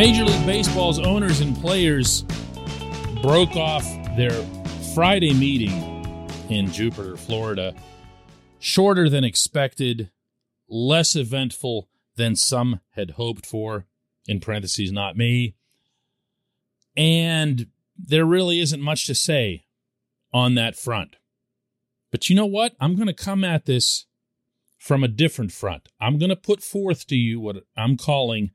Major League Baseball's owners and players broke off their Friday meeting in Jupiter, Florida, shorter than expected, less eventful than some had hoped for, in parentheses, not me. And there really isn't much to say on that front. But you know what? I'm going to come at this from a different front. I'm going to put forth to you what I'm calling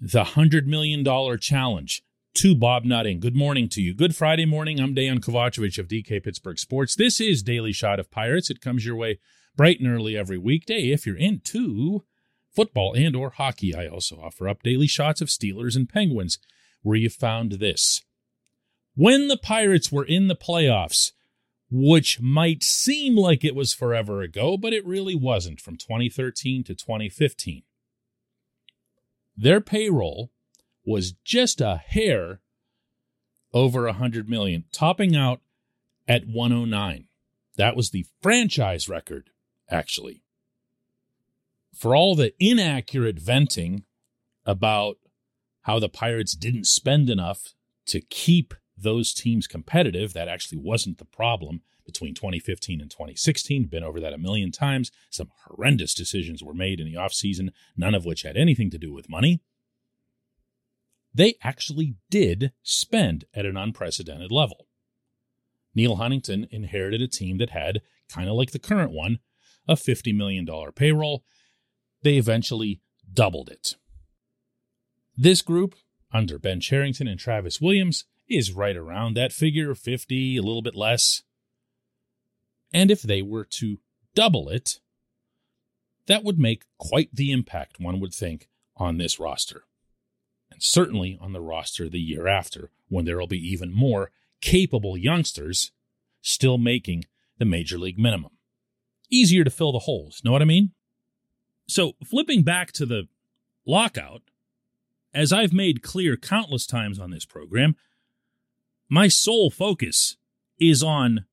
the $100 million challenge to Bob Nutting. Good morning to you. Good Friday morning. I'm Dejan Kovacevic of DK Pittsburgh Sports. This is Daily Shot of Pirates. It comes your way bright and early every weekday if you're into football and or hockey. I also offer up daily shots of Steelers and Penguins where you found this. When the Pirates were in the playoffs, which might seem like it was forever ago, but it really wasn't from 2013 to 2015. Their payroll was just a hair over 100 million, topping out at 109. That was the franchise record, actually. For all the inaccurate venting about how the Pirates didn't spend enough to keep those teams competitive. That actually wasn't the problem between 2015 and 2016. Been over that a million times. Some horrendous decisions were made in the offseason, none of which had anything to do with money. They actually did spend at an unprecedented level. Neil Huntington inherited a team that had, kind of like the current one, a $50 million payroll. They eventually doubled it. This group, under Ben Cherington and Travis Williams, is right around that figure 50, a little bit less. And if they were to double it, that would make quite the impact, one would think, on this roster. And certainly on the roster the year after, when there will be even more capable youngsters still making the major league minimum. Easier to fill the holes, know what I mean? So, flipping back to the lockout, as I've made clear countless times on this program, my sole focus is on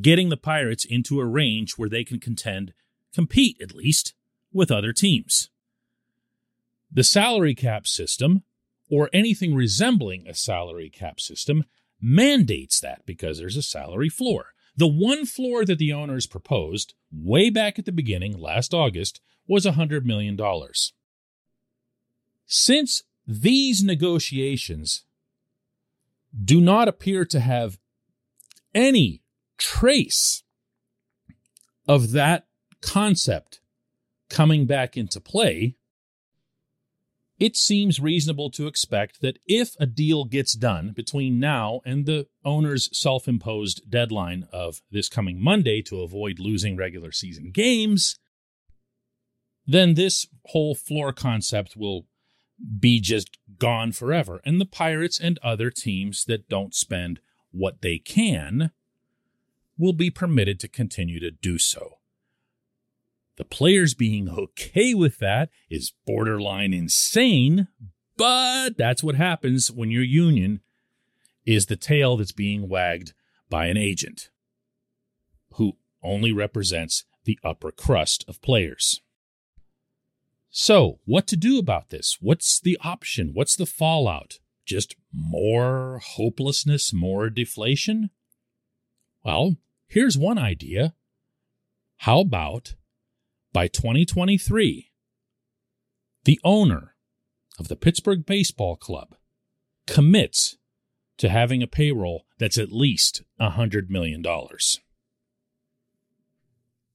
getting the Pirates into a range where they can contend, compete at least, with other teams. The salary cap system, or anything resembling a salary cap system, mandates that because there's a salary floor. The one floor that the owners proposed way back at the beginning, last August, was $100 million. Since these negotiations do not appear to have any trace of that concept coming back into play, it seems reasonable to expect that if a deal gets done between now and the owner's self imposed deadline of this coming Monday to avoid losing regular season games, then this whole floor concept will be just gone forever. And the Pirates and other teams that don't spend what they can will be permitted to continue to do so. The players being okay with that is borderline insane, but that's what happens when your union is the tail that's being wagged by an agent who only represents the upper crust of players. So, what to do about this? What's the option? What's the fallout? Just more hopelessness, more deflation? Well, here's one idea. How about by 2023, the owner of the Pittsburgh Baseball Club commits to having a payroll that's at least $100 million?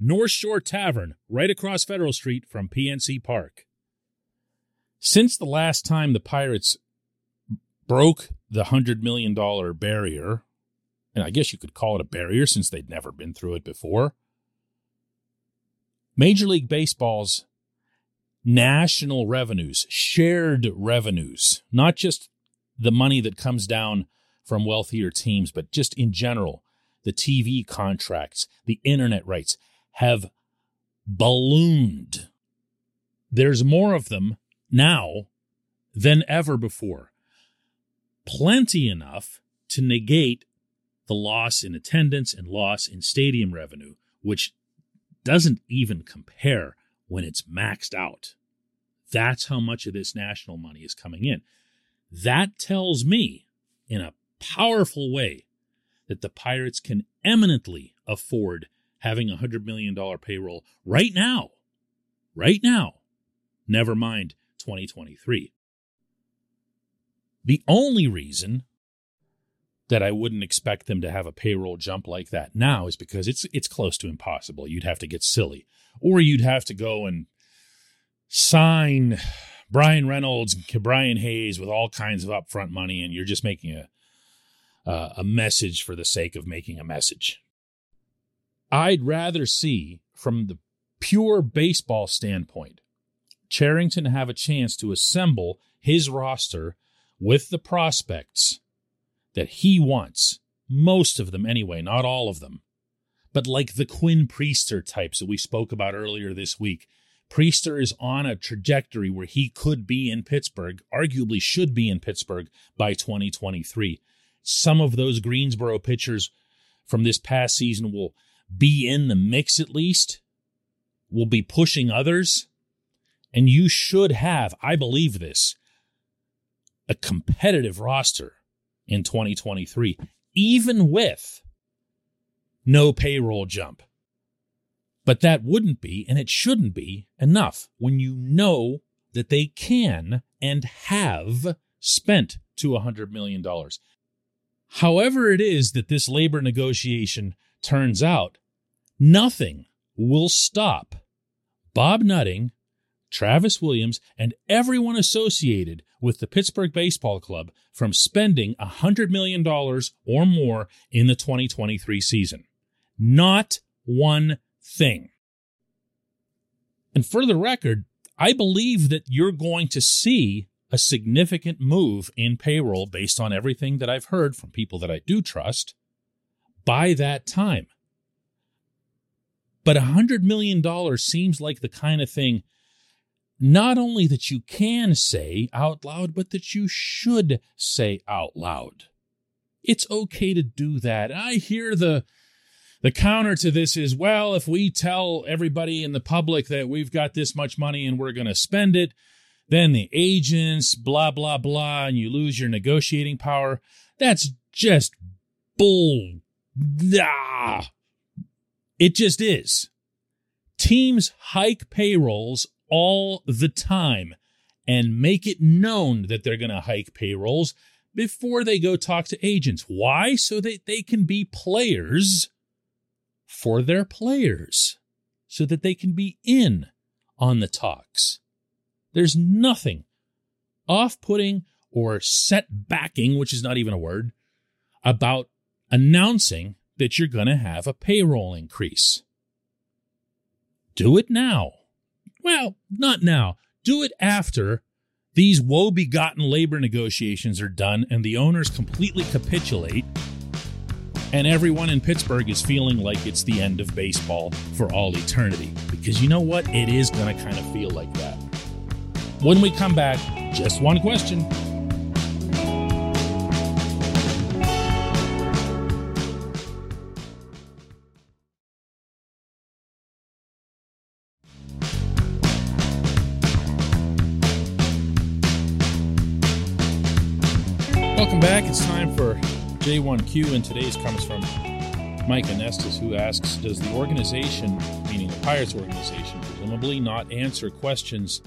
North Shore Tavern, right across Federal Street from PNC Park. Since the last time the Pirates broke the $100 million barrier, and I guess you could call it a barrier since they'd never been through it before, Major League Baseball's national revenues, shared revenues, not just the money that comes down from wealthier teams, but just in general, the TV contracts, the internet rights have ballooned. There's more of them now than ever before. Plenty enough to negate the loss in attendance and loss in stadium revenue, which doesn't even compare when it's maxed out. That's how much of this national money is coming in. That tells me, in a powerful way, that the Pirates can eminently afford having a $100 million payroll right now. Right now. Never mind 2023. The only reason that I wouldn't expect them to have a payroll jump like that now is because it's it's close to impossible. You'd have to get silly, or you'd have to go and sign Bryan Reynolds and Brian Hayes with all kinds of upfront money, and you're just making a uh, a message for the sake of making a message. I'd rather see, from the pure baseball standpoint, Cherington have a chance to assemble his roster with the prospects that he wants. Most of them, anyway, not all of them. But like the Quinn Priester types that we spoke about earlier this week, Priester is on a trajectory where he could be in Pittsburgh, arguably should be in Pittsburgh by 2023. Some of those Greensboro pitchers from this past season will be in the mix at least, will be pushing others. And you should have, I believe this, a competitive roster in 2023, even with no payroll jump. But that wouldn't be, and it shouldn't be, enough when you know that they can and have spent to $100 million. However, it is that this labor negotiation turns out, nothing will stop Bob Nutting, Travis Williams, and everyone associated with the Pittsburgh Baseball Club from spending $100 million or more in the 2023 season. Not one thing. And for the record, I believe that you're going to see a significant move in payroll based on everything that I've heard from people that I do trust by that time. But $100 million seems like the kind of thing not only that you can say out loud, but that you should say out loud. It's okay to do that. I hear the the counter to this is well, if we tell everybody in the public that we've got this much money and we're going to spend it, then the agents, blah, blah, blah, and you lose your negotiating power. That's just bull. Ah. It just is. Teams hike payrolls all the time and make it known that they're going to hike payrolls before they go talk to agents. Why? So that they can be players for their players so that they can be in on the talks. There's nothing off putting or set backing, which is not even a word, about announcing that you're going to have a payroll increase. Do it now. Well, not now. Do it after these woe begotten labor negotiations are done and the owners completely capitulate and everyone in Pittsburgh is feeling like it's the end of baseball for all eternity. Because you know what? It is going to kind of feel like that. When we come back, just one question. Welcome back. It's time for J1Q, and today's comes from Mike Anestis, who asks Does the organization, meaning the Pirates organization, presumably not answer questions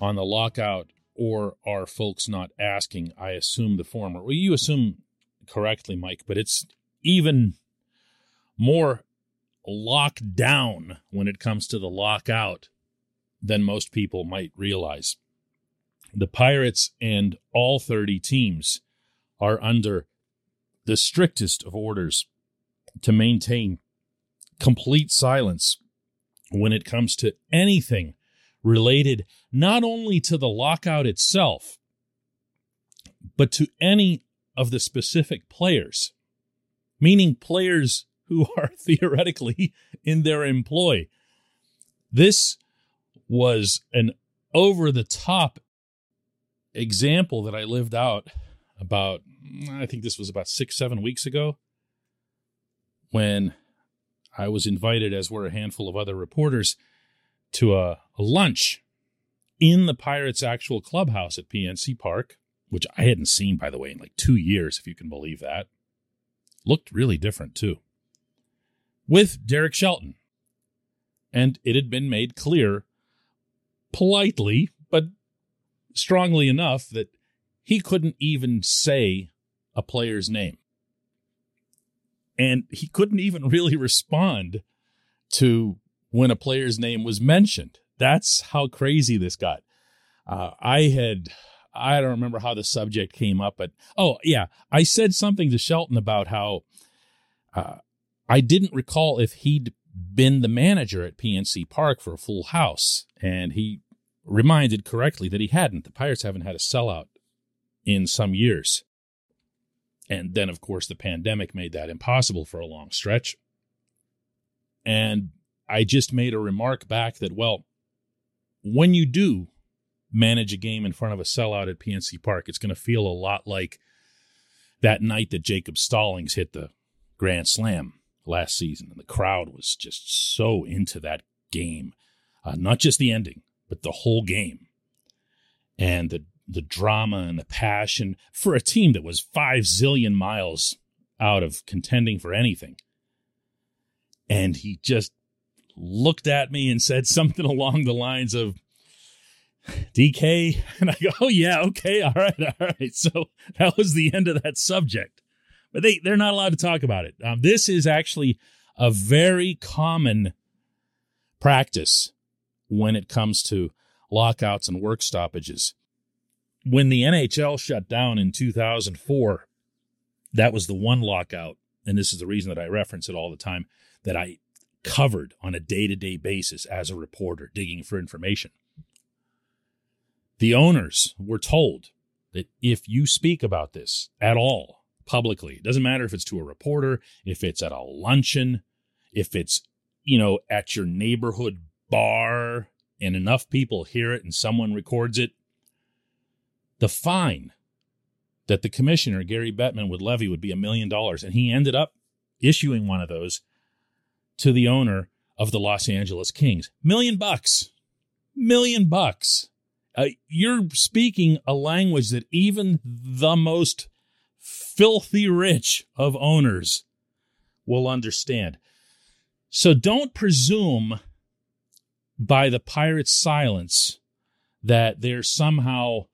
on the lockout, or are folks not asking? I assume the former. Well, you assume correctly, Mike, but it's even more locked down when it comes to the lockout than most people might realize. The Pirates and all 30 teams are under the strictest of orders to maintain complete silence when it comes to anything related not only to the lockout itself, but to any of the specific players, meaning players who are theoretically in their employ. This was an over the top example that I lived out about, I think this was about six, seven weeks ago when I was invited, as were a handful of other reporters, to a, a lunch in the Pirates' actual clubhouse at PNC Park, which I hadn't seen, by the way, in like two years, if you can believe that. Looked really different, too. With Derek Shelton. And it had been made clear, politely, strongly enough, that he couldn't even say a player's name. And he couldn't even really respond to when a player's name was mentioned. That's how crazy this got. Uh, I had, I don't remember how the subject came up, but oh, yeah, I said something to Shelton about how uh, I didn't recall if he'd been the manager at PNC Park for a full house. And he reminded correctly that he hadn't. The Pirates haven't had a sellout in some years. And then, of course, the pandemic made that impossible for a long stretch. And I just made a remark back that, well, when you do manage a game in front of a sellout at PNC Park, it's going to feel a lot like that night that Jacob Stallings hit the Grand Slam last season. And the crowd was just so into that game, uh, not just the ending, but the whole game. And the the drama and the passion for a team that was five zillion miles out of contending for anything. And he just looked at me and said something along the lines of, DK. And I go, oh, yeah, okay, all right, all right. So that was the end of that subject. But they, they're not allowed to talk about it. Um, this is actually a very common practice when it comes to lockouts and work stoppages when the NHL shut down in 2004, that was the one lockout, and this is the reason that I reference it all the time, that I covered on a day to day basis as a reporter digging for information. The owners were told that if you speak about this at all publicly, it doesn't matter if it's to a reporter, if it's at a luncheon, if it's, you know, at your neighborhood bar and enough people hear it and someone records it, the fine that the commissioner, Gary Bettman, would levy would be a million dollars. And he ended up issuing one of those to the owner of the Los Angeles Kings. Million bucks. Million bucks. Uh, you're speaking a language that even the most filthy rich of owners will understand. So don't presume by the pirate's silence that they're somehow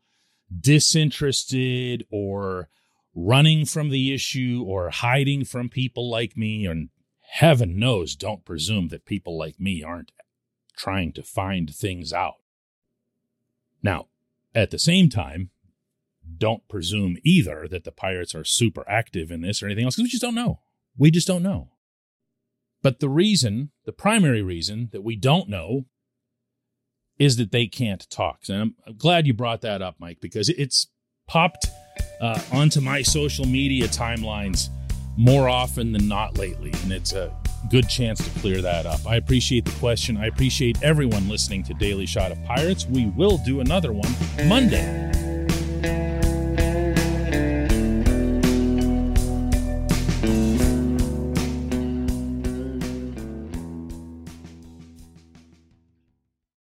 disinterested or running from the issue or hiding from people like me. And heaven knows, don't presume that people like me aren't trying to find things out. Now, at the same time, don't presume either that the pirates are super active in this or anything else because we just don't know. We just don't know. But the reason, the primary reason that we don't know is that they can't talk. And I'm, glad you brought that up, Mike, because it's popped uh, onto my social media timelines more often than not lately. And it's a good chance to clear that up. I appreciate the question. I appreciate everyone listening to Daily Shot of Pirates. We will do another one Monday.